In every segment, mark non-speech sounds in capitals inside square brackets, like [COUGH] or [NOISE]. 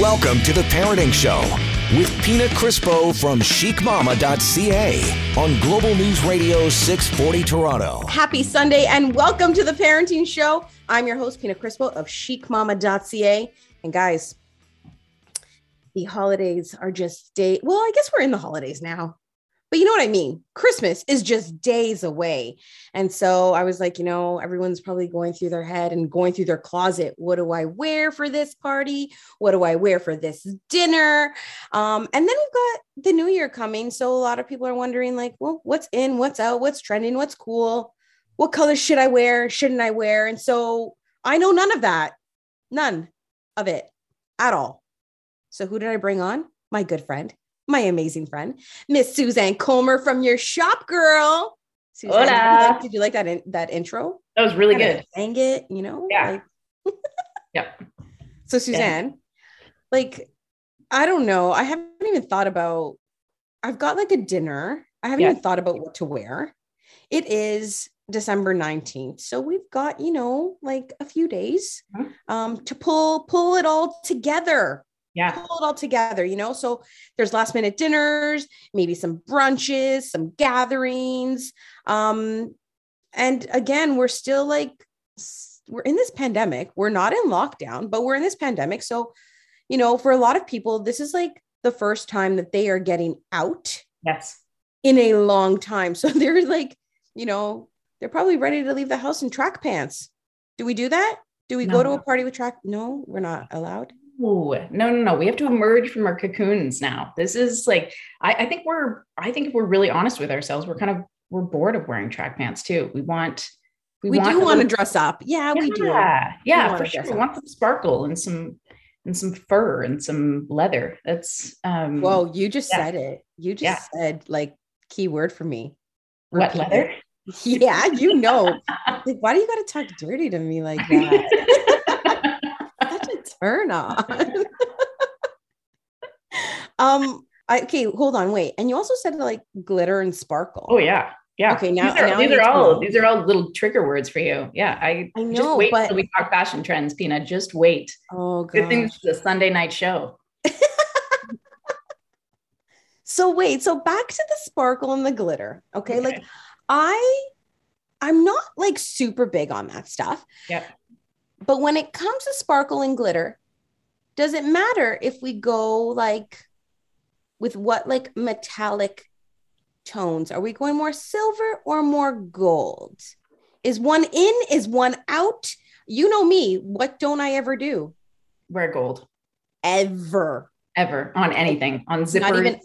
Welcome to the Parenting Show with Pina Crispo from chicmama.ca on Global News Radio 640 Toronto. Happy Sunday and welcome to the Parenting Show. I'm your host, Pina Crispo of chicmama.ca. And guys, the holidays are just day. Well, I guess we're in the holidays now but you know what I mean? Christmas is just days away. And so I was like, you know, everyone's probably going through their head and going through their closet. What do I wear for this party? What do I wear for this dinner? Um, and then we've got the new year coming. So a lot of people are wondering, like, well, what's in, what's out, what's trending, what's cool? What colors should I wear? Shouldn't I wear? And so I know none of that, none of it at all. So who did I bring on? My good friend, my amazing friend, Miss Suzanne Colmer from your shop, girl. Suzanne, did you like, did you like that in, that intro? That was really good. Sang it, you know. Yeah. Like, [LAUGHS] yep. So Suzanne, yeah. like, I don't know. I haven't even thought about. I've got like a dinner. I haven't yeah. even thought about what to wear. It is December 19th. So we've got, you know, like a few days mm-hmm. um, to pull pull it all together yeah. pull it all together you know? So there's last minute dinners maybe some brunches some gatherings um and again we're still like we're in this pandemic. We're not in lockdown but we're in this pandemic. So you know for a lot of people this is like the first time that they are getting out yes. in a long time. [LAUGHS] So they're like you know they're probably ready to leave the house in track pants. Do we do that? Do we no. go to a party with track no we're not allowed no, no, no. We have to emerge from our cocoons now. This is like, I, I think we're, I think if we're really honest with ourselves, we're kind of, we're bored of wearing track pants too. We want, we, we want do want to dress up. Yeah, yeah we do. Yeah, for sure. We want some sparkle and some, and some fur and some leather. That's, um, whoa, you just yeah. said it. You just yeah. said like key word for me. What leather? [LAUGHS] Yeah, you know. like, why do you got to talk dirty to me like [LAUGHS] that? [LAUGHS] turn [LAUGHS] on. um, I, okay, hold on, wait. And you also said like glitter and sparkle. Oh yeah. Yeah. Okay. Now these are, now these are all these are all little trigger words for you. Yeah. I, I know, just wait but... till we talk fashion trends, Pina. Just wait. Oh good thing this is a Sunday night show. [LAUGHS] so wait, so back to the sparkle and the glitter. Okay? okay. Like I I'm not like super big on that stuff. Yeah. But when it comes to sparkle and glitter, does it matter if we go like with what like metallic tones? Are we going more silver or more gold? Is one in? Is one out? You know me. What don't I ever do? Wear gold. Ever. Ever on anything on zippers. Not even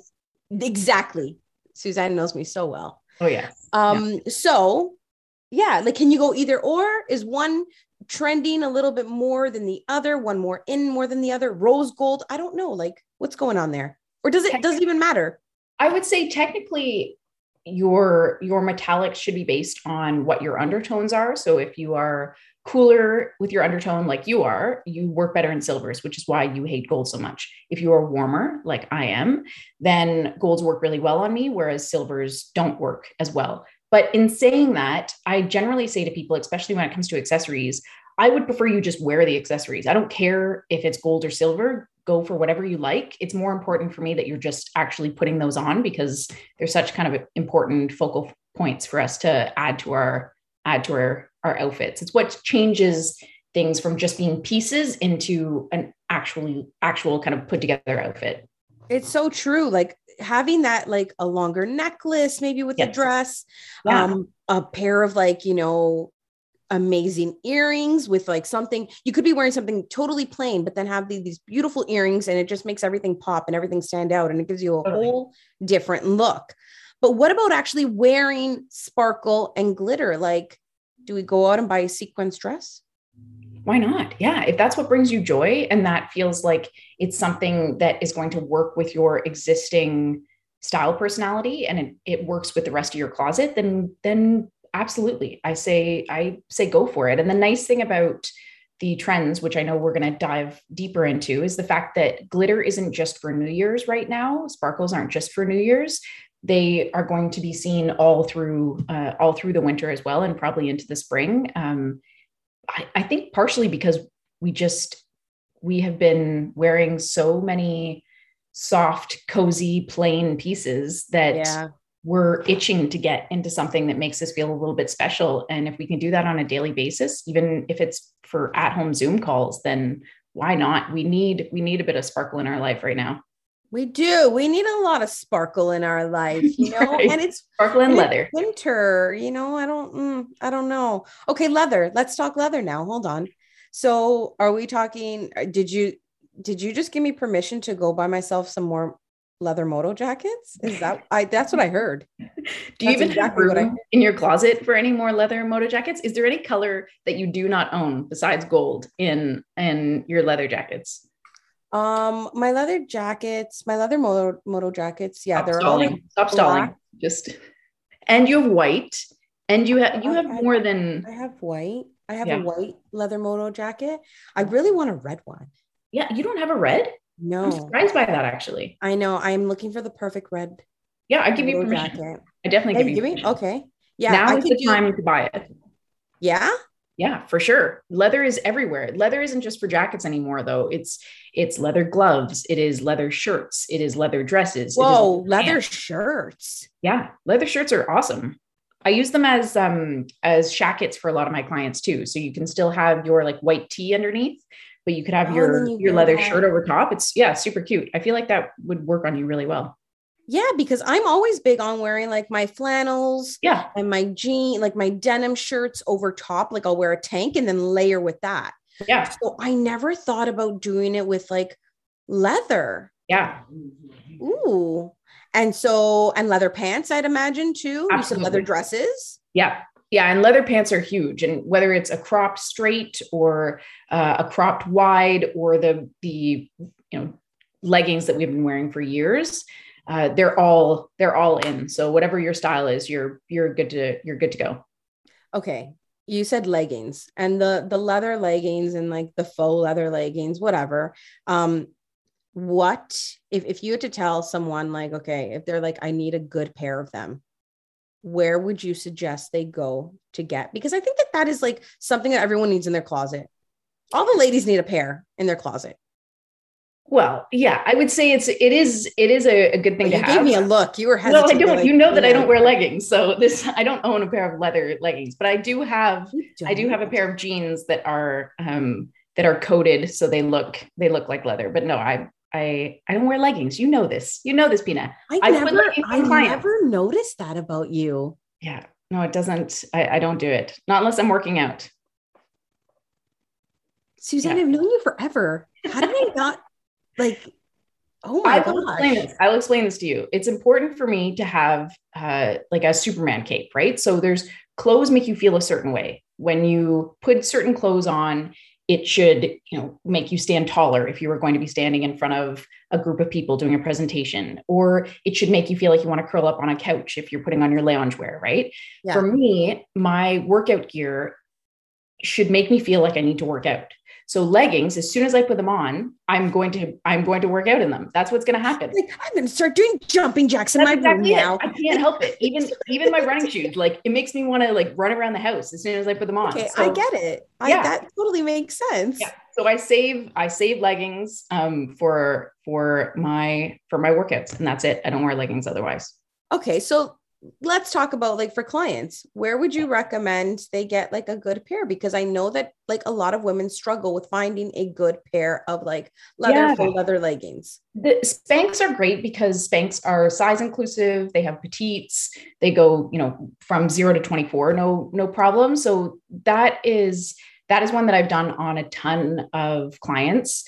exactly. Suzanne knows me so well. Oh yeah. Um. Yeah. So yeah, like can you go either or? Is one trending a little bit more than the other, one more in more than the other, rose gold. I don't know, like what's going on there, or does it does it even matter? I would say technically your your metallics should be based on what your undertones are. So if you are cooler with your undertone like you are, you work better in silvers, which is why you hate gold so much. If you are warmer like I am, then golds work really well on me, whereas silvers don't work as well. But in saying that, I generally say to people, especially when it comes to accessories, I would prefer you just wear the accessories. I don't care if it's gold or silver, go for whatever you like. It's more important for me that you're just actually putting those on because they're such kind of important focal points for us to add to our add to our, our outfits. It's what changes things from just being pieces into an actually actual kind of put together outfit. It's so true. Like having that like a longer necklace, maybe with yes. a dress, yeah. um, a pair of like, you know, amazing earrings with like something you could be wearing something totally plain but then have these, these beautiful earrings and it just makes everything pop and everything stand out and it gives you a totally. whole different look but what about actually wearing sparkle and glitter like do we go out and buy a sequins dress why not? Yeah. If that's what brings you joy and that feels like it's something that is going to work with your existing style personality and it, it works with the rest of your closet, then, then absolutely. I say, I say go for it. And the nice thing about the trends, which I know we're going to dive deeper into, is the fact that glitter isn't just for New Year's right now. Sparkles aren't just for New Year's. They are going to be seen all through uh, all through the winter as well, and probably into the spring. Um, I, I think partially because we just we have been wearing so many soft, cozy, plain pieces that Yeah. we're itching to get into something that makes us feel a little bit special. And if we can do that on a daily basis, even if it's for at-home Zoom calls, then why not? We need we need a bit of sparkle in our life right now. We do. We need a lot of sparkle in our life, you [LAUGHS] know, Right. and it's Sparkle and and it's leather. winter, you know. I don't, mm, I don't know. Okay, leather. Let's talk leather now. Hold on. So, are we talking? uh, Did you, did you just give me permission to go buy myself some more leather moto jackets? Is that I? That's what I heard. [LAUGHS] Do you That's even exactly have room in your closet for any more leather moto jackets? Is there any color that you do not own besides gold in in your leather jackets? Um, my leather jackets, my leather moto moto jackets. Yeah, Stop they're all stalling. like Stop stalling. black. Just and you have white, and you have you have I- more than I have white. I have Yeah. a white leather moto jacket. I really want a red one. yeah. You don't have a red. No, I'm surprised by that actually. I know. I'm looking for the perfect red Yeah, I give you permission. jacket. I definitely Yeah, give you give me okay. Yeah, now I is the do. time to buy it. Yeah, Yeah, for sure. Leather is everywhere. Leather isn't just for jackets anymore, though. It's it's leather gloves. It is leather shirts. It is leather dresses. Whoa, leather pants. shirts. Yeah, leather shirts are awesome. I use them as um as shackets for a lot of my clients too. So you can still have your like white tee underneath, but you could have Oh, your you your leather shirt over top. It's yeah, super cute. I feel like that would work on you really well. Yeah, because I'm always big on wearing like my flannels Yeah, and my jean, like my denim shirts over top. Like I'll wear a tank and then layer with that. yeah, So I never thought about doing it with like leather. yeah. Ooh. And so, and leather pants, I'd imagine too. You said leather dresses. Yeah. Yeah. And leather pants are huge. And whether it's a cropped straight or uh, a cropped wide or the, the, you know, leggings that we've been wearing for years, uh, they're all, they're all in. So whatever your style is, you're, you're good to, you're good to go. Okay. You said leggings and the the leather leggings and like the faux leather leggings, whatever. Um, what if if you had to tell someone like, okay, if they're like, I need a good pair of them, where would you suggest they go to get? Because I think that that is like something that everyone needs in their closet. All the ladies need a pair in their closet. Well, yeah, I would say it's, it is, it is a, a good thing But to you have. gave me a look. You were No, hesitant. I don't. like, you know that I don't wear leggings. So this, I don't own a pair of leather leggings, but I do have I do have a pair of jeans that are um that are coated so they look they look like leather. But no, I I I don't wear leggings. You know this. You know this, Pina. I I never, I clients. never noticed that about you. Yeah. No, it doesn't. I, I don't do it. Not unless I'm working out. Suzanne, Yeah. I've known you forever. How did I [LAUGHS] not like? Oh my I will explain this. I'll explain this to you. It's important for me to have uh, like a Superman cape, right? So there's clothes make you feel a certain way. When you put certain clothes on, it should, you know, make you stand taller if you were going to be standing in front of a group of people doing a presentation, or it should make you feel like you want to curl up on a couch if you're putting on your loungewear, right? Yeah. For me, my workout gear should make me feel like I need to work out. So leggings, as soon as I put them on, I'm going to I'm going to work out in them. That's what's going to happen. Like, I'm going to start doing jumping jacks in That's my room it. now. I can't help it. Even even my running shoes, like it makes me want to like run around the house as soon as I put them on. Okay, So, I get it. I, Yeah. that totally makes sense. Yeah. So I save I save leggings um for for my for my workouts, and that's it. I don't wear leggings otherwise. Okay, so let's talk about like for clients, where would you recommend they get like a good pair? Because I know that like a lot of women struggle with finding a good pair of like leather Yeah. full leather leggings. The Spanx are great because Spanx are size inclusive. They have petites. They go, you know, from zero to 24, no, no problem. So that is that is one that I've done on a ton of clients.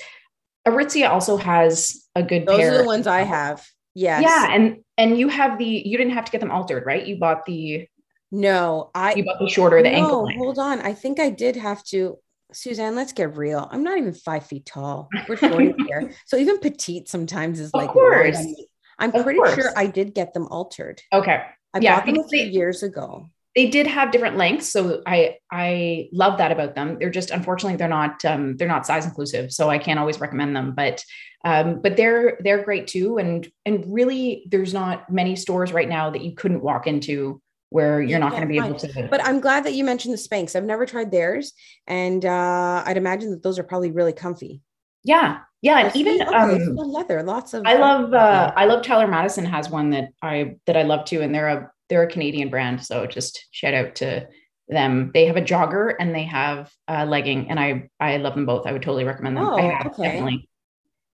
Aritzia also has a good Those pair. are the ones I have. Yes. Yeah, and and you have the you didn't have to get them altered, right? You bought the No, I you bought the shorter, the no, ankle length. hold on. I think I did have to. Suzanne, let's get real. I'm not even five feet tall. We're short [LAUGHS] here. So even petite sometimes is Of like, course. long on me. I'm Of pretty course. sure I did get them altered. Okay. I Yeah, bought them a few they- years ago. They did have different lengths so i i love that about them they're just unfortunately they're not um, they're not size inclusive so i can't always recommend them but um, but they're they're great too and and really there's not many stores right now that you couldn't walk into where you're not going to be fine. able to But I'm glad that you mentioned the Spanx. I've never tried theirs, and uh, I'd imagine that those are probably really comfy. Yeah. Yeah. And even okay, um leather, lots of. I love uh I love Tyler Madison has one that I that I love too. And they're a they're a Canadian brand. So just shout out to them. They have a jogger and they have a legging and I I love them both. I would totally recommend them. I Oh, have, okay. definitely.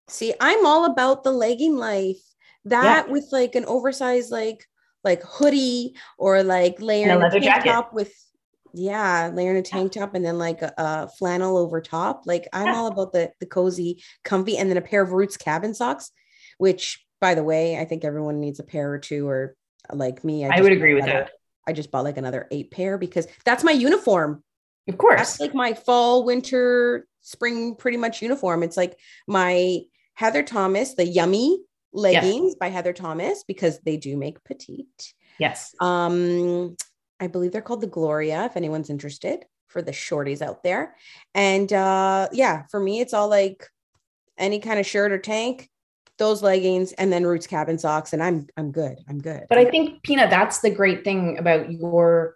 See, I'm all about the legging life. That with like an oversized like like hoodie or like layering a tank jacket. top with yeah, layering a tank top and then like a, a flannel over top. Like I'm Yeah. all about the the cozy, comfy, and then a pair of Roots cabin socks, which by the way, I think everyone needs a pair or two or like me. I just would agree with another- that. I just bought like another eight pair because that's my uniform. Of course. That's like my fall, winter, spring, pretty much uniform. It's like my Heather Thomas, the yummy leggings by Heather Thomas, because they do make petite. yes. Um, I believe they're called the Gloria, if anyone's interested for the shorties out there. And uh yeah, for me, it's all like any kind of shirt or tank, those leggings, and then roots cabin socks, and I'm I'm good. I'm good. But I think Pina, that's the great thing about your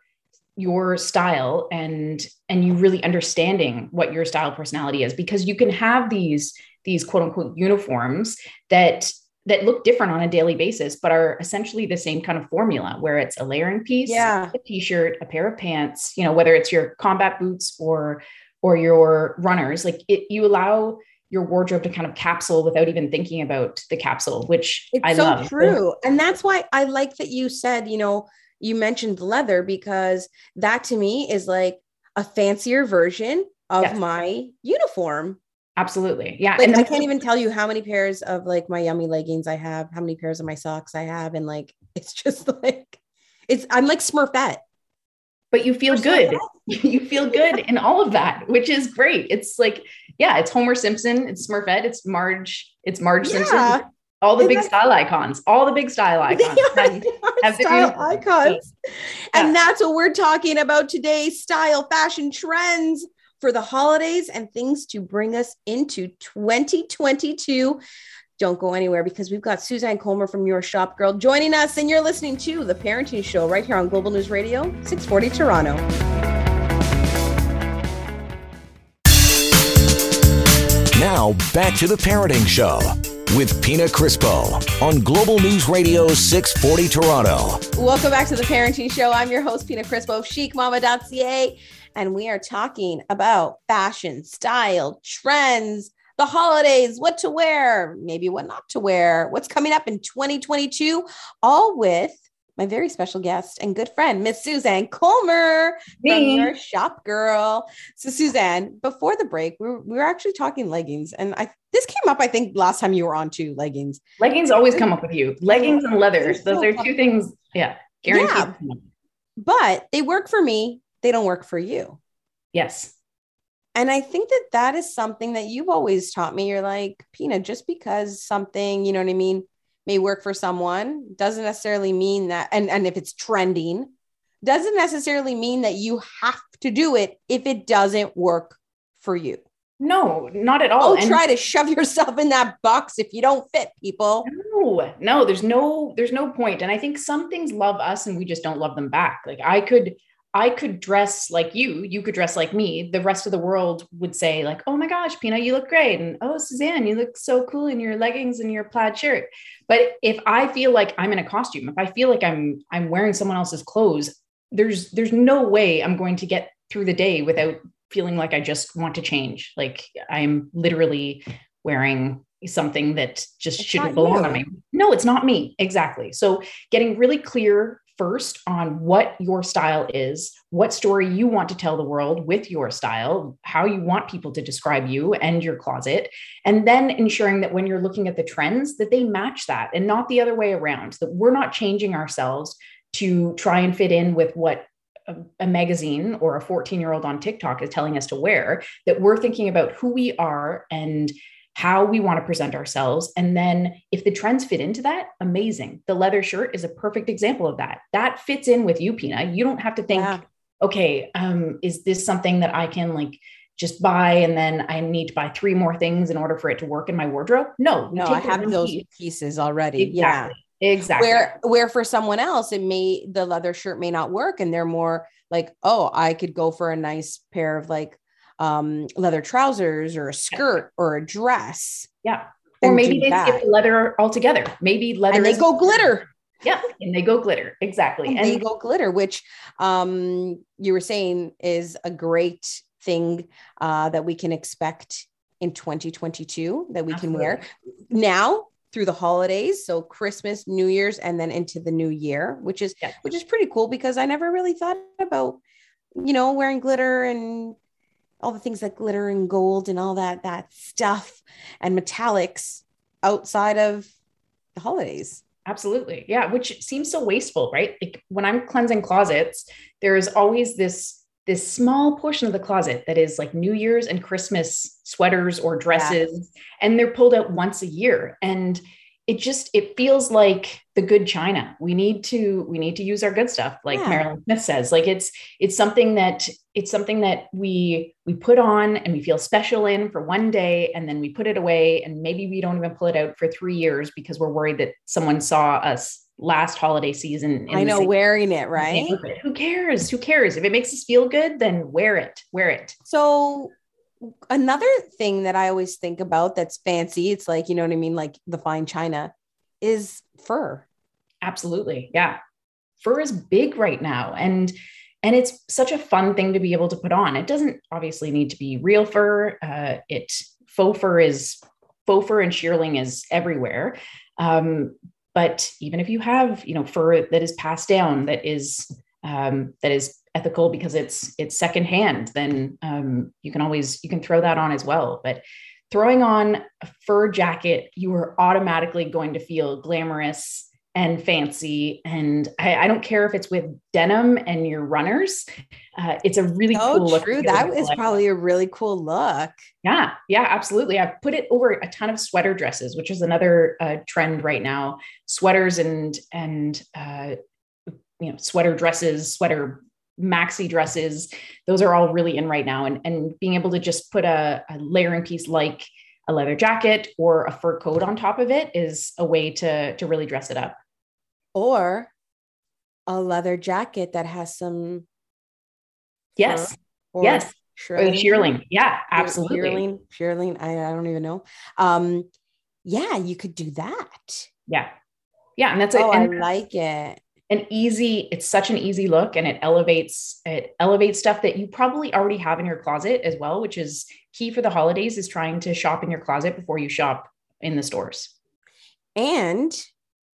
your style and and you really understanding what your style personality is because you can have these these quote unquote uniforms that that look different on a daily basis but are essentially the same kind of formula where it's a layering piece Yeah. a t-shirt a pair of pants you know whether it's your combat boots or or your runners like it you allow your wardrobe to kind of capsule without even thinking about the capsule which It's i so love true. And that's why I like that you said, you know, you mentioned leather because that to me is like a fancier version of Yes. my uniform. absolutely yeah Like and I can't even tell you how many pairs of like my yummy leggings I have, how many pairs of my socks I have. And like [LAUGHS] it's just like it's I'm like Smurfette. But you feel good. [LAUGHS] you feel good in all of that, which is great. It's like, yeah, it's Homer Simpson, it's Smurfette, it's Marge, it's Marge Yeah. Simpson, all the And big style icons, all the big style icons. are- And they are style icons. Yeah. [LAUGHS] And that's what we're talking about today style, fashion trends for the holidays and things to bring us into 2022. Don't go anywhere because we've got Suzanne Colmer from Your Shop Girl joining us, and you're listening to the Parenting Show right here on Global News Radio, 640 Toronto. Now, back to the Parenting Show with Pina Crispo on Global News Radio 640 Toronto. Welcome back to the Parenting Show. I'm your host, Pina Crispo of chicmama.ca, and we are talking about fashion, style, trends, the holidays, what to wear, maybe what not to wear, what's coming up in 2022, all with my very special guest and good friend, Miss Suzanne Colmer from your shop girl. So, Suzanne, before the break, we were, we were actually talking leggings, and I this came up, I think, last time you were on too, leggings. Leggings always come up with you. Leggings and leathers; Those are two things. Yeah. Guaranteed. Yeah. to. But they work for me, they don't work for you. Yes. And I think that that is something that you've always taught me. You're like, Pina, just because something, you know what I mean, may work for someone doesn't necessarily mean that, and, and if it's trending, doesn't necessarily mean that you have to do it if it doesn't work for you. No, not at all. Don't And- try to shove yourself in that box if you don't fit, people. No, no, there's no, there's no point. And I think some things love us and we just don't love them back. Like I could, I could dress like you, you could dress like me. The rest of the world would say, like, oh my gosh, Pina, you look great. And oh, Suzanne, you look so cool in your leggings and your plaid shirt. But if I feel like I'm in a costume, if I feel like I'm I'm wearing someone else's clothes, there's there's no way I'm going to get through the day without feeling like I just want to change. Like I'm literally wearing something that just It's shouldn't belong you. on me. No, it's not me. Exactly. So getting really clear first on what your style is, what story you want to tell the world with your style, how you want people to describe you and your closet, and then ensuring that when you're looking at the trends that they match that and not the other way around, that we're not changing ourselves to try and fit in with what a, magazine or a 14 year old on TikTok is telling us to wear, that we're thinking about who we are and how we want to present ourselves. And then if the trends fit into that, amazing. The leather shirt is a perfect example of that. That fits in with you, Pina. You don't have to think, Yeah. okay, um, is this something that I can like just buy and then I need to buy three more things in order for it to work in my wardrobe? No, No, I have those piece. pieces already. Yeah. Exactly. Exactly. where where for someone else it may the leather shirt may not work and they're more like oh i could go for a nice pair of like um, leather trousers or a skirt or a dress. Yeah. Or maybe they that. skip leather altogether. Maybe leather. And they go glitter. Yeah, and they go glitter exactly. And, and they go glitter, which um, you were saying is a great thing uh, that we can expect in 2022 that we Absolutely. can wear now through the holidays so christmas new year's and then into the new year which is which is pretty cool because i never really thought about you know wearing glitter and all the things like glitter and gold and all that that stuff and metallics outside of the holidays absolutely yeah which seems so wasteful right like when i'm cleansing closets there's always this this small portion of the closet that is like New Year's and Christmas sweaters or dresses, yeah. and they're pulled out once a year. And it just it feels like the good china we need to we need to use our good stuff like yeah. marilyn smith says like it's it's something that it's something that we we put on and we feel special in for one day and then we put it away and maybe we don't even pull it out for three years because we're worried that someone saw us last holiday season. I know wearing it, right? Who cares? Who cares? If it makes us feel good, then wear it. Wear it. So another thing that I always think about that's fancy, it's like, you know what I mean, like the fine china is fur. Absolutely. Yeah. Fur is big right now and and it's such a fun thing to be able to put on. It doesn't obviously need to be real fur. Uh, it faux fur is faux fur and shearling is everywhere. Um, but even if you have, you know, fur that is passed down, that is um, that is ethical because it's it's secondhand, then um, you can always you can throw that on as well. But throwing on a fur jacket, you are automatically going to feel glamorous and fancy. And I, I, don't care if it's with denim and your runners. Uh, it's a really cool look. oh, cool true. That is probably a really cool look. Yeah, yeah, absolutely. I've put it over a ton of sweater dresses, which is another uh, trend right now. Sweaters and and uh, you know sweater dresses, sweater maxi dresses. Those are all really in right now. And and being able to just put a, a layering piece like a leather jacket or a fur coat on top of it is a way to to really dress it up or a leather jacket that has some yes. yes. Shearling. shearling. Yeah absolutely. shearling shearling I, I don't even know. Um yeah you could do that. Yeah. Yeah and that's oh, I like it. an easy it's such an easy look and it elevates it elevates stuff that you probably already have in your closet as well which is key for the holidays is trying to shop in your closet before you shop in the stores. And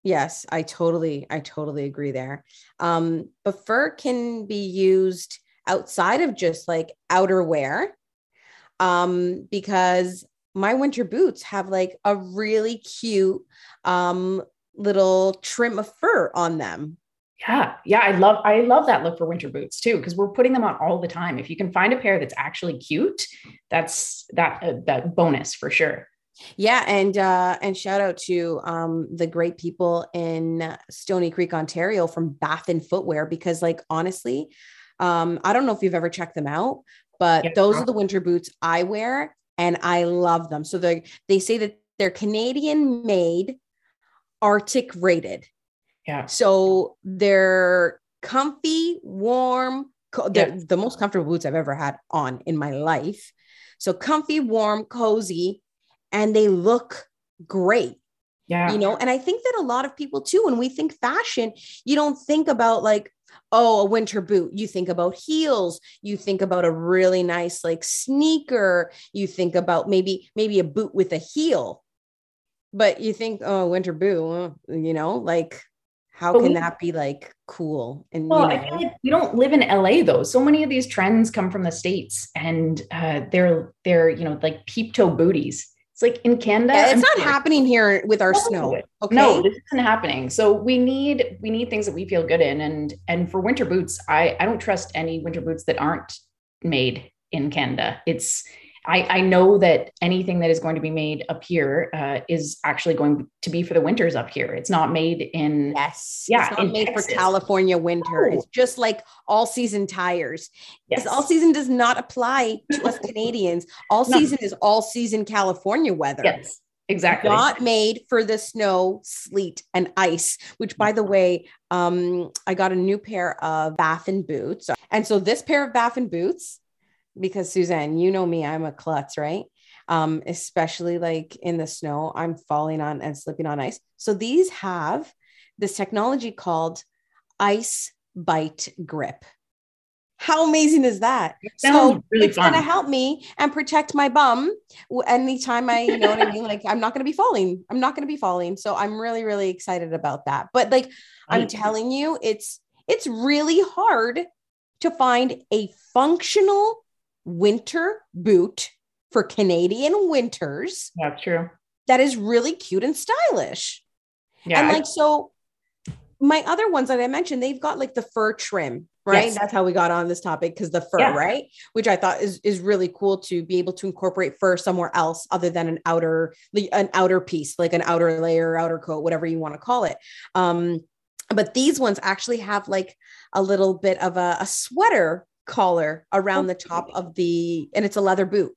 Yes, I totally, I totally agree there. Um, but fur can be used outside of just like outerwear, um, because my winter boots have like a really cute um, little trim of fur on them. Yeah, yeah, I love, I love that look for winter boots too, because we're putting them on all the time. If you can find a pair that's actually cute, that's that uh, that bonus for sure. Yeah, and uh, and shout out to um, the great people in Stoney Creek, Ontario, from Baffin Footwear, because like honestly, um, I don't know if you've ever checked them out, but yeah. those are the winter boots I wear, and I love them. So they they say that they're Canadian made, Arctic rated. Yeah. So they're comfy, warm. Co- yeah. the most comfortable boots I've ever had on in my life. So comfy, warm, cozy, and they look great. Yeah. You know, and I think that a lot of people too, when we think fashion, you don't think about like, oh, a winter boot. You think about heels. You think about a really nice like sneaker. You think about maybe, maybe a boot with a heel. But you think, oh, winter boot, you know, like how but can we, that be like cool and well, you know, like we don't live in LA though. So many of these trends come from the states, and uh, they're they're you know like peep toe booties. It's like in Canada. Yeah, it's I'm not sure. happening here with our no, snow. Okay. No, this isn't happening. So we need we need things that we feel good in. And and for winter boots, I I don't trust any winter boots that aren't made in Canada. It's I, I know that anything that is going to be made up here uh, is actually going to be for the winters up here. It's not made in yes, yeah, it's not made Texas. for California winter. It's just like all season tires. Yes, all season does not apply to us [LAUGHS] Canadians. All no. season is all season California weather. Yes, exactly. Not made for the snow, sleet, and ice. Which, by the way, um, I got a new pair of Baffin boots, and so this pair of Baffin boots because Suzanne, you know me, I'm a klutz, right? Um, especially like in the snow, I'm falling on and slipping on ice. So these have this technology called ice bite grip. How amazing is that? So really it's going to help me and protect my bum anytime I, you know what I mean? Like I'm not going to be falling. I'm not going to be falling. So I'm really, really excited about that. But like I'm telling you, it's it's really hard to find a functional winter boot for Canadian winters Yeah, true. that is really cute and stylish. Yeah. and like so my other ones that I mentioned, they've got like the fur trim, right? Yes. That's how we got on this topic because the fur, Yeah. right? Which I thought is is really cool to be able to incorporate fur somewhere else other than an outer an outer piece, like an outer layer, outer coat, whatever you want to call it. Um, but these ones actually have like a little bit of a, a sweater collar around the top of the, and it's a leather boot.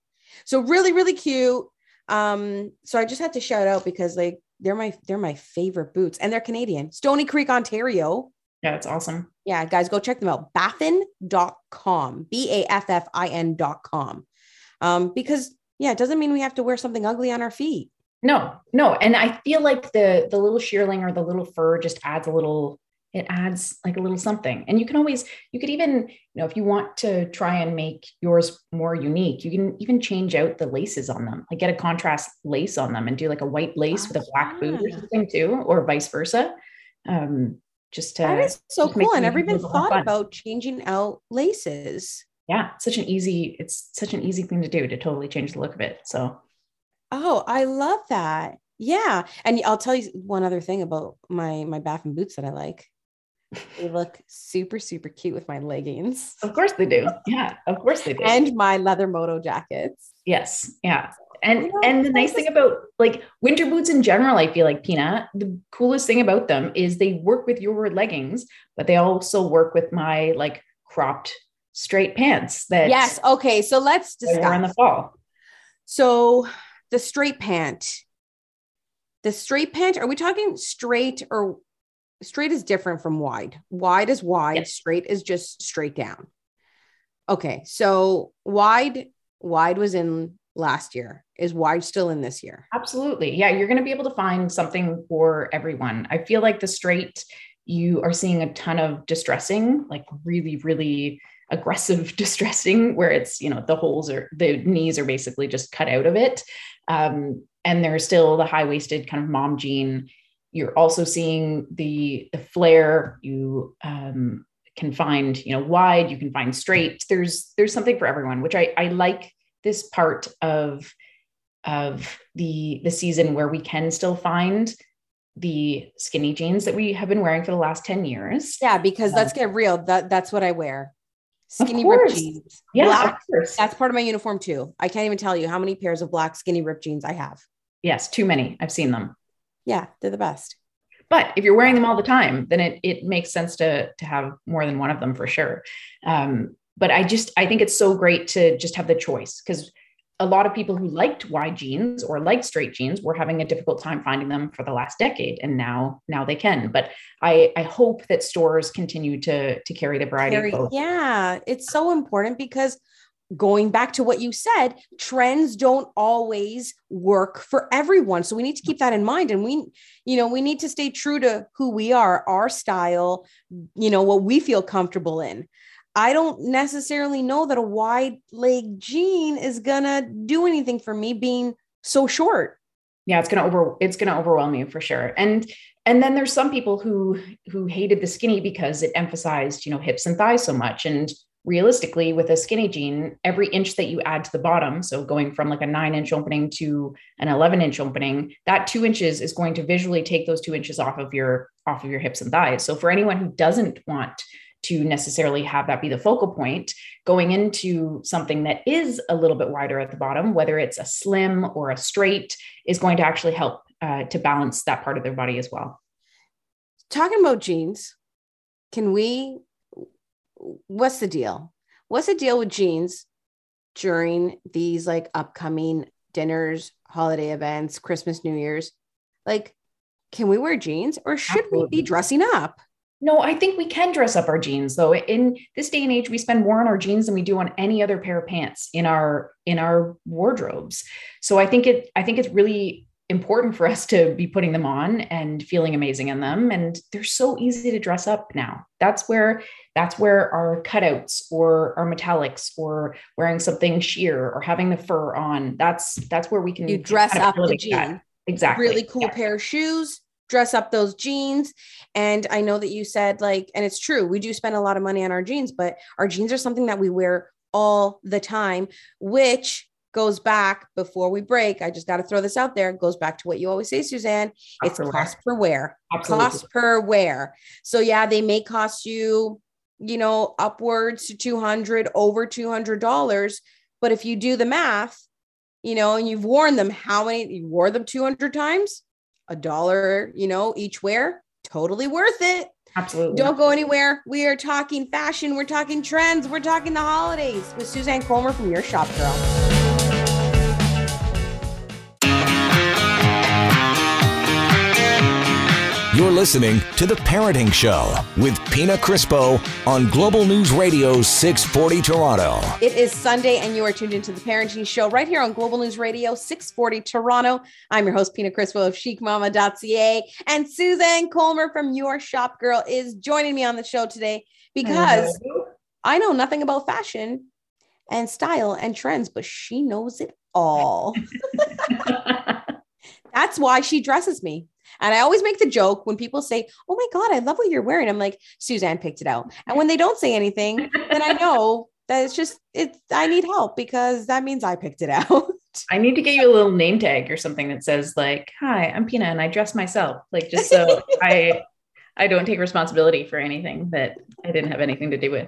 So really, really cute. Um, so I just had to shout out because like they're my they're my favorite boots and they're Canadian. Stoney Creek, Ontario. yeah, it's awesome. Yeah, guys, go check them out. Baffin.com, B-A-F-F-I-N.com. Um, because yeah, it doesn't mean we have to wear something ugly on our feet. No, no. And I feel like the the little shearling or the little fur just adds a little, it adds like a little something. And you can always, you could even, you know, if you want to try and make yours more unique, you can even change out the laces on them. Like get a contrast lace on them and do like a white lace with a black boot or something too, or vice versa. Um, just to That is so cool. I never even thought about changing out laces. yeah, such an easy, it's such an easy thing to do to totally change the look of it. So Oh, I love that. Yeah. And I'll tell you one other thing about my my Baffin boots that I like. They look super, super cute with my leggings of course they do. Yeah, of course they do. and my leather moto jackets. Yes. Yeah. And You know, and the nice thing about like winter boots in general, I feel like Pina, the coolest thing about them is they work with your leggings, but they also work with my like cropped straight pants that Yes. Okay. So let's wore in the discuss. fall. So the straight pant. The straight pant, are we talking straight or straight is different from wide? Wide is wide, Yes. straight is just straight down. Okay. So wide, wide was in last year. Is wide still in this year? Absolutely. Yeah, you're going to be able to find something for everyone. I feel like the straight, you are seeing a ton of distressing, like really, really aggressive [LAUGHS] distressing, where it's, you know, the holes are, the knees are basically just cut out of it. Um, and there's still the high waisted kind of mom jean. You're also seeing the, the flare. You um, can find, you know, wide, you can find straight. There's, there's something for everyone, which I, I like this part of of the the season where we can still find the skinny jeans that we have been wearing for the last 10 years. Yeah, because Yeah. let's get real. That that's what I wear. Skinny ripped jeans. Yeah, Black. That's part of my uniform too. I can't even tell you how many pairs of black skinny ripped jeans I have. Yes, too many. I've seen them. Yeah, they're the best. But if you're wearing them all the time, then it it makes sense to to have more than one of them for sure. Um, but I just I think it's so great to just have the choice because a lot of people who liked wide jeans or liked straight jeans were having a difficult time finding them for the last decade and now now they can but i i hope that stores continue to to carry the variety both yeah, it's so important because going back to what you said, trends don't always work for everyone. So we need to keep that in mind. And we, you know, we need to stay true to who we are, our style, you know, what we feel comfortable in. I don't necessarily know that a wide leg jean is gonna do anything for me being so short. yeah it's gonna over it's gonna overwhelm you for sure and and then there's some people who who hated the skinny because it emphasized you know hips and thighs so much and realistically with a skinny jean every inch that you add to the bottom so going from like a nine inch opening to an 11 inch opening that two inches is going to visually take those two inches off of your off of your hips and thighs so for anyone who doesn't want to necessarily have that be the focal point going into something that is a little bit wider at the bottom whether it's a slim or a straight is going to actually help uh, to balance that part of their body as well Talking about jeans, can we? What's the deal? What's the deal with jeans during these like upcoming dinners, holiday events, Christmas, New Year's? Like, can we wear jeans or should we be dressing up? No, I think we can dress up our jeans though. In this day and age, we spend more on our jeans than we do on any other pair of pants in our in our wardrobes. So I think it I think it's really important for us to be putting them on and feeling amazing in them and they're so easy to dress up now. That's where that's where our cutouts or our metallics or wearing something sheer or having the fur on that's that's where we can you dress kind of up the that. jean. exactly Really cool Yeah. pair of shoes, dress up those jeans. And I know that you said, like, and it's true, we do spend a lot of money on our jeans, but our jeans are something that we wear all the time, which goes back before we break. I just got to throw this out there. It goes back to what you always say, Suzanne. It's per wear. cost per wear. Absolutely. cost per wear. So yeah, they may cost you, you know, upwards to 200, over $200. But if you do the math, you know, and you've worn them, how many, you wore them 200 times? A dollar, you know, each wear, totally worth it. Absolutely. Don't go anywhere. We are talking fashion. We're talking trends. We're talking the holidays with Suzanne Colmer from Your Shop Girl. You're listening to The Parenting Show with Pina Crispo on Global News Radio 640 Toronto. It is Sunday, and you are tuned into the Parenting Show right here on Global News Radio 640 Toronto. I'm your host, Pina Crispo of chicmama.ca, and Suzanne Colmer from Your Shop Girl is joining me on the show today because I know nothing about fashion and style and trends, but she knows it all. [LAUGHS] That's why she dresses me. And I always make the joke when people say, Oh my God, I love what you're wearing. I'm like, Suzanne picked it out. And when they don't say anything, then I know [LAUGHS] that it's just, it's, I need help because that means I picked it out. [LAUGHS] I need to get you a little name tag or something that says like, "Hi, I'm Pina and I dress myself." Like just so [LAUGHS] I I don't take responsibility for anything that I didn't have anything to do with.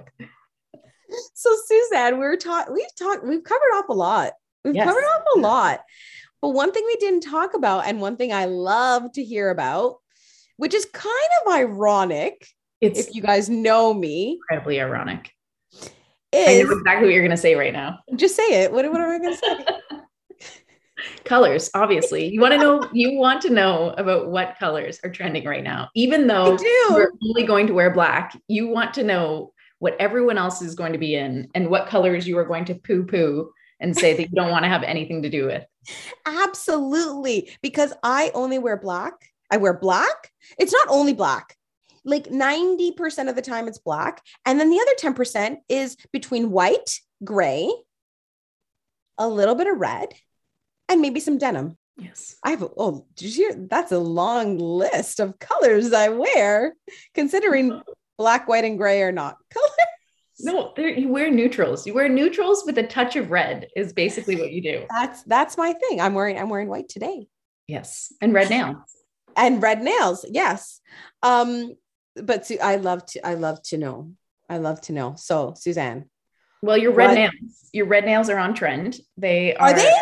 so, Suzanne, we're taught, we've talked, we've covered off a lot. We've Yes. covered off a lot. But one thing we didn't talk about, and one thing I love to hear about, which is kind of ironic It's if you guys know me, incredibly ironic. I know exactly what you're going to say right now. just say it. What, what am I going to say? [LAUGHS] Colors, obviously. You want to know you want to know about what colors are trending right now. Even though do. we're only going to wear black, you want to know what everyone else is going to be in and what colors you are going to poo-poo and say that you don't want to have anything to do with. Absolutely. Because I only wear black. I wear black. It's not only black. Like 90% of the time it's black. And then the other 10% is between white, gray, a little bit of red, and maybe some denim. Yes. I have, oh, did you hear? That's a long list of colors I wear, considering [LAUGHS] black, white, and gray are not [LAUGHS] colors. No, you wear neutrals. You wear neutrals with a touch of red is basically what you do. That's that's my thing. I'm wearing I'm wearing white today. Yes. And red nails. and red nails yes um but Su- i love to i love to know i love to know so suzanne Well, your red What? nails. Your red nails are on trend. They are, Are they?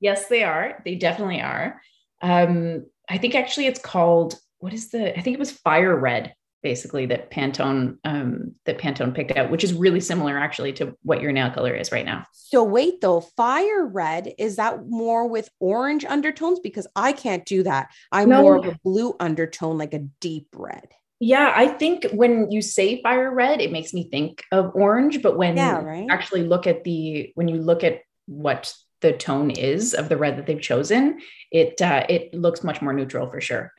Yes, they are. They definitely are. Um, I think actually it's called what is the I think it was fire red basically that Pantone um that Pantone picked out, which is really similar actually to what your nail color is right now. so wait though fire red is that more with orange undertones because i can't do that i'm No. more of a blue undertone like a deep red Yeah, I think when you say fire red, it makes me think of orange, but when Yeah, you right. actually look at the when you look at what the tone is of the red that they've chosen, it uh, it looks much more neutral for sure.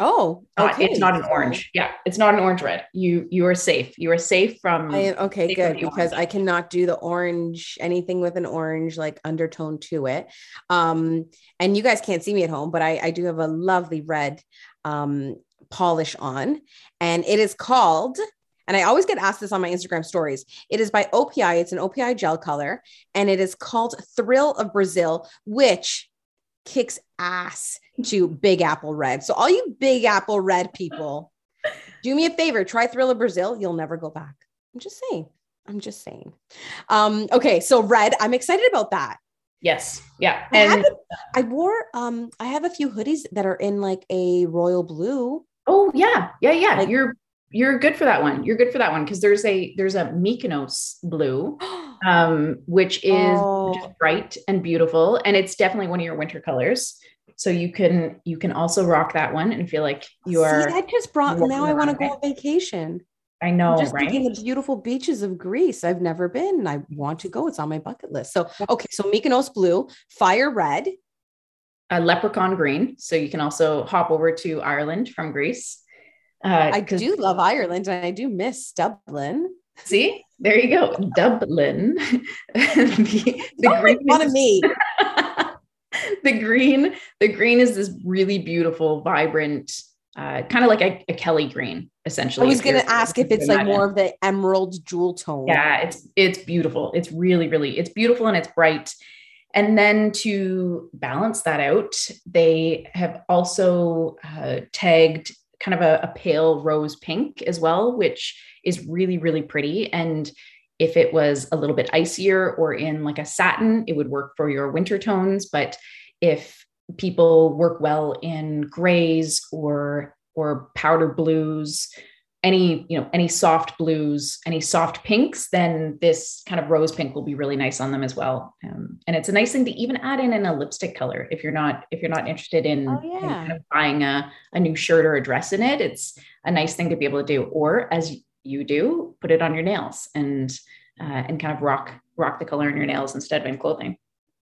Oh okay. It's not an orange. Yeah, it's not an orange red. You you are safe. You are safe from. I okay, good because orange. I cannot do the orange, anything with an orange like undertone to it. Um, and you guys can't see me at home, but I, I do have a lovely red um polish on, and it is called. And I always get asked this on my Instagram stories. It is by OPI. It's an OPI gel color, and it is called Thrill of Brazil, which kicks ass to Big Apple Red. So all you Big Apple Red people, [LAUGHS] do me a favor, try Thrill of Brazil. You'll never go back. I'm just saying. I'm just saying. Um, okay, so red, I'm excited about that. yes. Yeah. I, And haven't- I wore um I have a few hoodies that are in like a royal blue. oh yeah, yeah, yeah. Like- you're you're good for that one. You're good for that one because there's a there's a Mykonos blue, [GASPS] um, which is Oh. bright and beautiful, and it's definitely one of your winter colors. So you can you can also rock that one and feel like you are. See, that just brought. Now I want to go on vacation. I know, I'm just right? thinking the beautiful beaches of Greece. I've never been. and I want to go. It's on my bucket list. So okay, so Mykonos blue, fire red. A leprechaun green. So you can also hop over to Ireland from Greece. Uh, I do love Ireland and I do miss Dublin. See, there you go, Dublin. [LAUGHS] the, the make fun of me. [LAUGHS] the green, the green is this really beautiful, vibrant, uh, kind of like a, a, Kelly green, essentially. I was going to ask if it's like more of the emerald jewel tone. Yeah, it's it's beautiful. It's really, really, it's beautiful and it's bright. And then to balance that out, they have also uh, tagged kind of a, a pale rose pink as well, which is really, really pretty. And if it was a little bit icier or in like a satin, it would work for your winter tones. But if people work well in grays or or powder blues, any you know any soft blues any soft pinks then this kind of rose pink will be really nice on them as well. Um, and it's a nice thing to even add in in a lipstick color if you're not if you're not interested in, oh, yeah. in kind of buying a, a new shirt or a dress in it. It's a nice thing to be able to do or as you do put it on your nails and uh, and kind of rock rock the color in your nails instead of in clothing.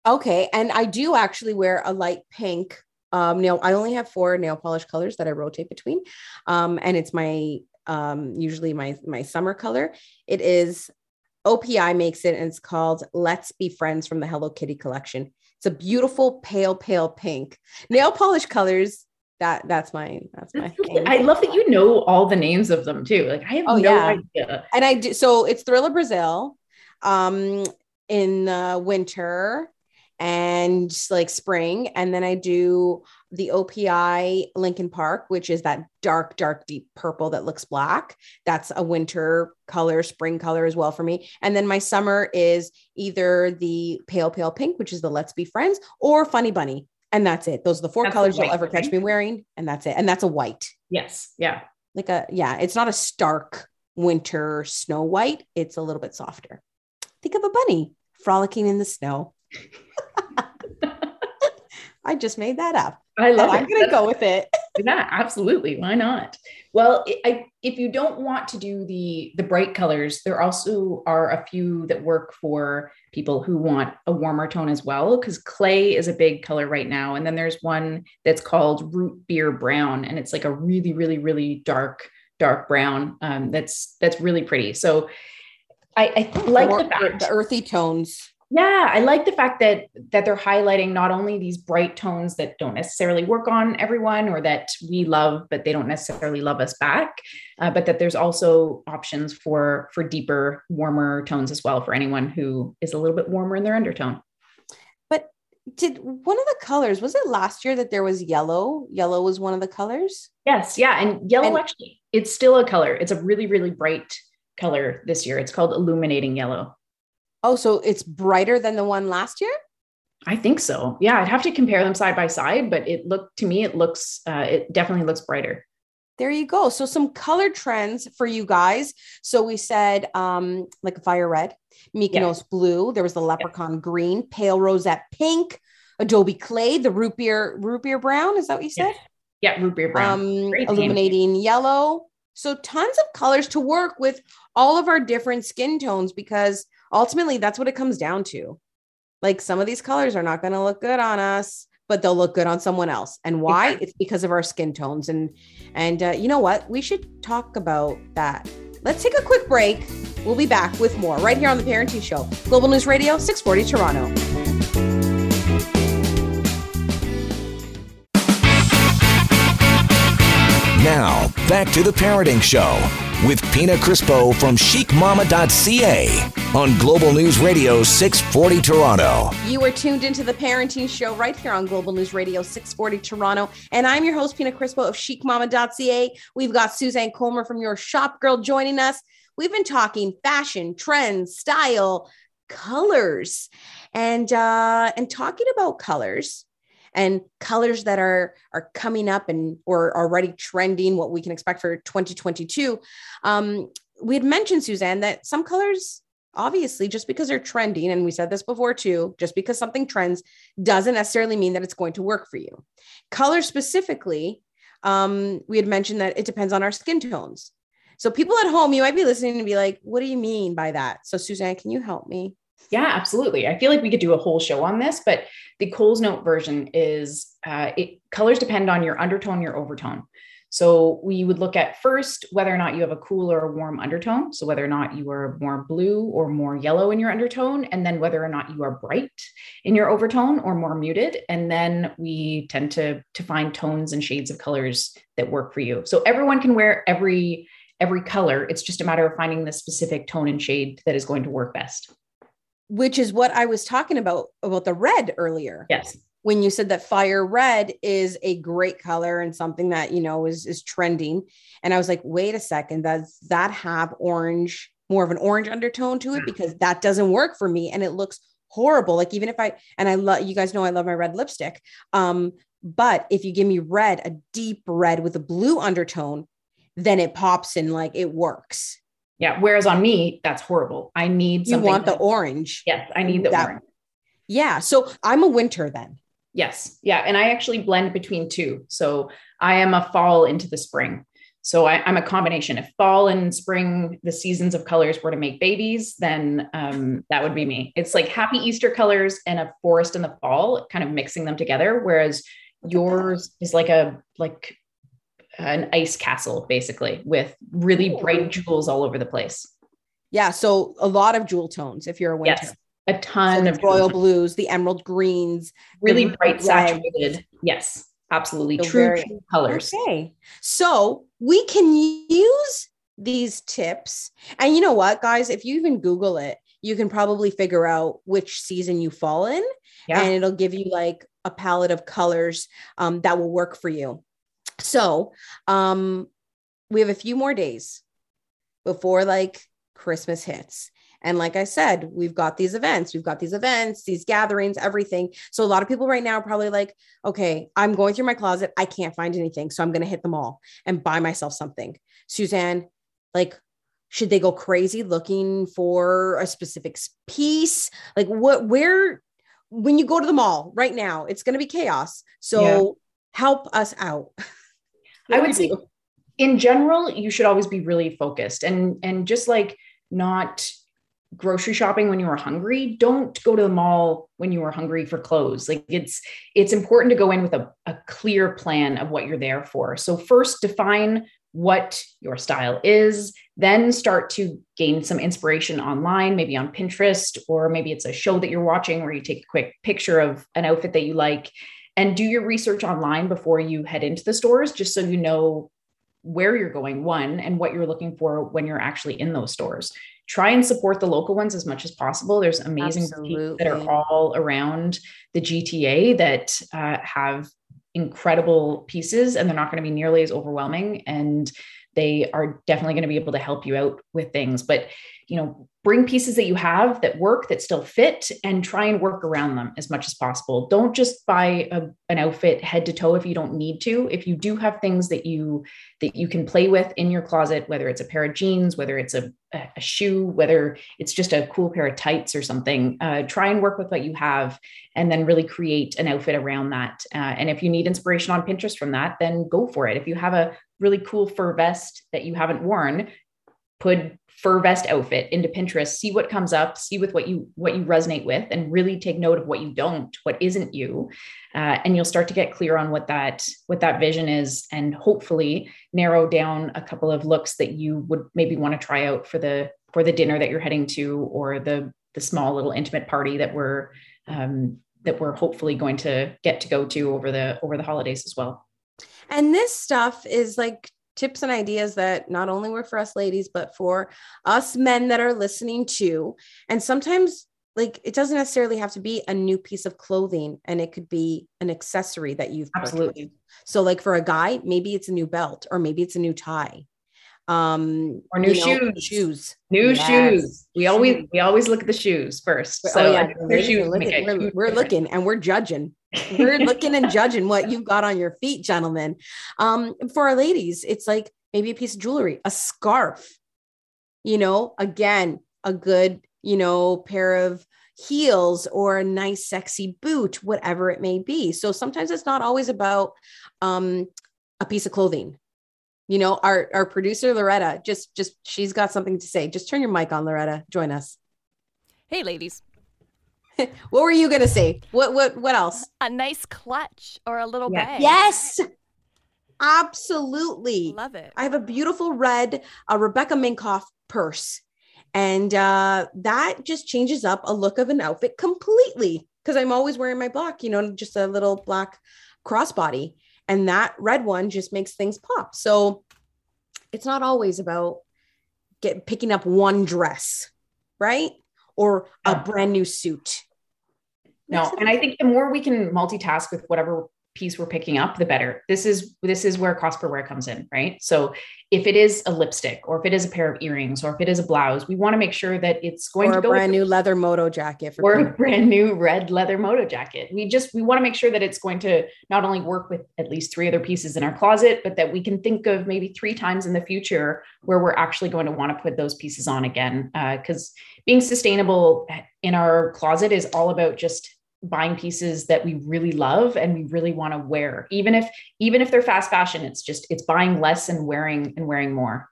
Okay and i do actually wear a light pink um nail i only have four nail polish colors that i rotate between um and it's my um, usually my my summer color. It is OPI makes it, and it's called "Let's Be Friends" from the Hello Kitty collection. It's a beautiful pale pale pink nail polish colors. That that's my that's my. I love that you know all the names of them too. Like I have oh, no yeah. idea. And I do so it's Thrill of Brazil, um, in uh, winter and like spring. And then I do the OPI Lincoln Park, which is that dark, dark, deep purple that looks black. That's a winter color, spring color as well for me. And then my summer is either the pale, pale pink, which is the Let's Be Friends, or Funny Bunny. And that's it. Those are the four that's colors the you'll ever catch me wearing. And that's it. And that's a white. Yes. Yeah. Like a, yeah, it's not a stark winter snow white. It's a little bit softer. Think of a bunny frolicking in the snow. [LAUGHS] I just made that up. I love it. I'm going to go with it. [LAUGHS] yeah, absolutely. Why not? Well, I, if you don't want to do the the bright colors, there also are a few that work for people who want a warmer tone as well. Because clay is a big color right now, and then there's one that's called root beer brown, and it's like a really, really, really dark, dark brown. Um, that's that's really pretty. So I, I like the, the earthy tones yeah i like the fact that that they're highlighting not only these bright tones that don't necessarily work on everyone or that we love but they don't necessarily love us back uh, but that there's also options for for deeper warmer tones as well for anyone who is a little bit warmer in their undertone. But did one of the colors was it last year that there was yellow? Yellow was one of the colors? Yes yeah and yellow and- actually it's still a color. It's a really really bright color this year. It's called illuminating yellow Oh, so it's brighter than the one last year? I think so. Yeah, I'd have to compare them side by side, but it looked to me, it looks, uh, it definitely looks brighter. There you go. So some color trends for you guys. So we said um, like fire red, Mykonos blue. There was the leprechaun green, pale rosette pink, Adobe clay, the root beer root beer brown. Is that what you said? Yes. Yeah, root beer brown. Um, illuminating yellow. So tons of colors to work with all of our different skin tones because ultimately that's what it comes down to. Like some of these colors are not going to look good on us, but they'll look good on someone else. And why? It's because of our skin tones. And and uh, you know what? We should talk about that. Let's take a quick break. We'll be back with more right here on the Parenting Show, Global News Radio, 640 Toronto. Now, back to the Parenting Show with Pina Crispo from chicmamma.ca on Global News Radio 640 Toronto. You are tuned into the Parenting Show right here on Global News Radio 640 Toronto. And I'm your host, Pina Crispo of chicmamma.ca. We've got Suzanne Colmer from Your Shop Girl joining us. We've been talking fashion, trends, style, colors, and uh, and talking about colors and colors that are are coming up and or already trending what we can expect for 2022 um, we had mentioned suzanne that some colors obviously just because they're trending and we said this before too just because something trends doesn't necessarily mean that it's going to work for you. Color specifically um, we had mentioned that it depends on our skin tones. So people at home you might be listening and be like what do you mean by that? So suzanne can you help me yeah, absolutely. I feel like we could do a whole show on this, but the Coles Note version is uh, it colors depend on your undertone, your overtone. So we would look at first whether or not you have a cool or a warm undertone. So whether or not you are more blue or more yellow in your undertone, and then whether or not you are bright in your overtone or more muted. And then we tend to, to find tones and shades of colors that work for you. So everyone can wear every every color. It's just a matter of finding the specific tone and shade that is going to work best. Which is what I was talking about about the red earlier. Yes. When you said that fire red is a great color and something that you know is is trending. And i was like wait a second does that have orange more of an orange undertone to it? Because that doesn't work for me and it looks horrible. Like even if i and i love you guys know i love my red lipstick. Um but if you give me red a deep red with a blue undertone then it pops and like it works yeah whereas on me that's horrible i need you want the orange yes i need the that, orange yeah so i'm a winter then Yes. Yeah. And I actually blend between two. So I am a fall into the spring. So I, am a combination. If fall and spring, the seasons of colors were to make babies, then um, that would be me. It's like happy Easter colors and a forest in the fall, kind of mixing them together. Whereas yours is like a like an ice castle, basically, with really bright jewels all over the place. Yeah. So a lot of jewel tones if you're a winter. Yes a ton so of royal blues, the emerald greens, really bright saturated. Yes, absolutely. So true, very, true colors. Okay. So we can use these tips. And you know what, guys, if you even Google it, you can probably figure out which season you fall in. Yeah. And it'll give you like a palette of colors um, that will work for you. So um, we have a few more days before like Christmas hits. And like I said, we've got these events, we've got these events, these gatherings, everything. So a lot of people right now are probably like, okay, I'm going through my closet. I can't find anything. So I'm going to hit them all and buy myself something. Suzanne, like, should they go crazy looking for a specific piece? Like, what, where, when you go to the mall right now, it's going to be chaos. So yeah. help us out. [LAUGHS] I would say, in general, you should always be really focused and and just like not grocery shopping when you were hungry. Don't go to the mall when you were hungry for clothes. Like it's it's important to go in with a, a clear plan of what you're there for. So first define what your style is then start to gain some inspiration online maybe on pinterest or maybe it's a show that you're watching where you take a quick picture of an outfit that you like and do your research online before you head into the stores just so you know where you're going one and what you're looking for when you're actually in those stores. Try and support the local ones as much as possible. There's amazing that are all around the GTA that uh, have incredible pieces and they're not going to be nearly as overwhelming and they are definitely going to be able to help you out with things. But you know bring pieces that you have that work that still fit and try and work around them as much as possible. Don't just buy a, an outfit head to toe if you don't need to. If you do have things that you that you can play with in your closet whether it's a pair of jeans whether it's a, a shoe whether it's just a cool pair of tights or something uh, try and work with what you have and then really create an outfit around that. Uh, and if you need inspiration on pinterest from that then go for it. If you have a really cool fur vest that you haven't worn put fur vest outfit into Pinterest, see what comes up, see with what you what you resonate with, and really take note of what you don't, what isn't you, uh, and you'll start to get clear on what that what that vision is, and hopefully narrow down a couple of looks that you would maybe want to try out for the for the dinner that you're heading to, or the the small little intimate party that we're um, that we're hopefully going to get to go to over the over the holidays as well. And this stuff is like tips and ideas that not only work for us ladies, but for us men that are listening too. And sometimes, like, it doesn't necessarily have to be a new piece of clothing, and it could be an accessory that you've absolutely. Purchased. So, like for a guy, maybe it's a new belt, or maybe it's a new tie um or new shoes know, shoes new yes. shoes we always we always look at the shoes first so oh, yeah. shoes look at, we're, we're looking and we're judging we're [LAUGHS] looking and judging what you've got on your feet gentlemen. Um for our ladies it's like maybe a piece of jewelry a scarf you know again a good you know, pair of heels or a nice sexy boot whatever it may be. So sometimes it's not always about um, a piece of clothing. You know our our producer loretta just just she's got something to say. Just turn your mic on loretta. Join us. Hey ladies [LAUGHS] what were you gonna say what what what else a nice clutch or a little Yeah. bag yes absolutely love it I have a beautiful red uh, Rebecca Minkoff purse. And uh, that just changes up a look of an outfit completely because I'm always wearing my black, you know, just a little black crossbody. And that red one just makes things pop. So it's not always about get picking up one dress, right? Or a brand new suit. No, and I think the more we can multitask with whatever piece we're picking up, the better. This is this is where cost per wear comes in, right? So if it is a lipstick, or if it is a pair of earrings, or if it is a blouse, we want to make sure that it's going or to a go brand with new leather moto jacket for or a brand new red leather moto jacket. We just we want to make sure that it's going to not only work with at least three other pieces in our closet, but that we can think of maybe three times in the future where we're actually going to want to put those pieces on again. Uh, because being sustainable in our closet is all about just buying pieces that we really love and we really want to wear even if even if they're fast fashion it's just it's buying less and wearing and wearing more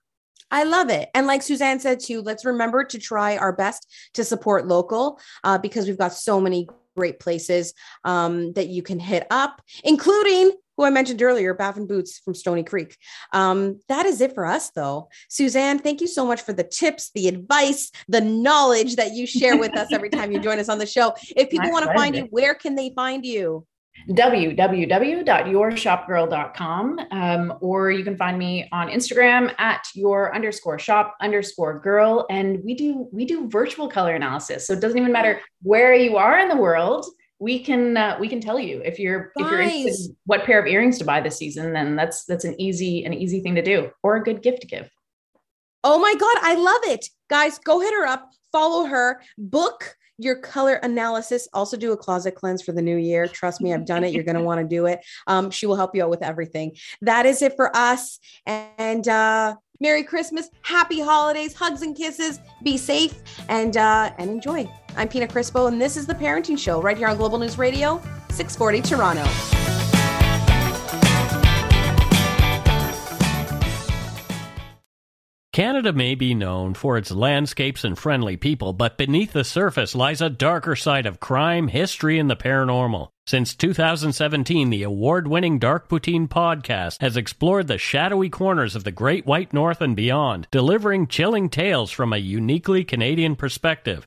I love it. And like Suzanne said too, let's remember to try our best to support local uh, because we've got so many great places um, that you can hit up, including who I mentioned earlier, Baffin Boots from Stoney Creek. Um, that is it for us, though. Suzanne, thank you so much for the tips, the advice, the knowledge that you share with us every time you join us on the show. If people My want to find you, where can they find you? www.yourshopgirl.com um, or you can find me on instagram at your underscore shop underscore girl and we do we do virtual color analysis so it doesn't even matter where you are in the world we can uh, we can tell you if you're if you're interested in what pair of earrings to buy this season then that's that's an easy an easy thing to do or a good gift to give Oh my God, I love it. Guys, go hit her up, follow her, book your color analysis. Also, do a closet cleanse for the new year. Trust me, I've done it. You're going to want to do it. Um, she will help you out with everything. That is it for us. And uh, Merry Christmas, Happy Holidays, hugs and kisses. Be safe and uh, and enjoy. I'm Pina Crispo, and this is the Parenting Show right here on Global News Radio, 640 Toronto. Canada may be known for its landscapes and friendly people, but beneath the surface lies a darker side of crime, history, and the paranormal. Since 2017, the award winning Dark Poutine podcast has explored the shadowy corners of the Great White North and beyond, delivering chilling tales from a uniquely Canadian perspective.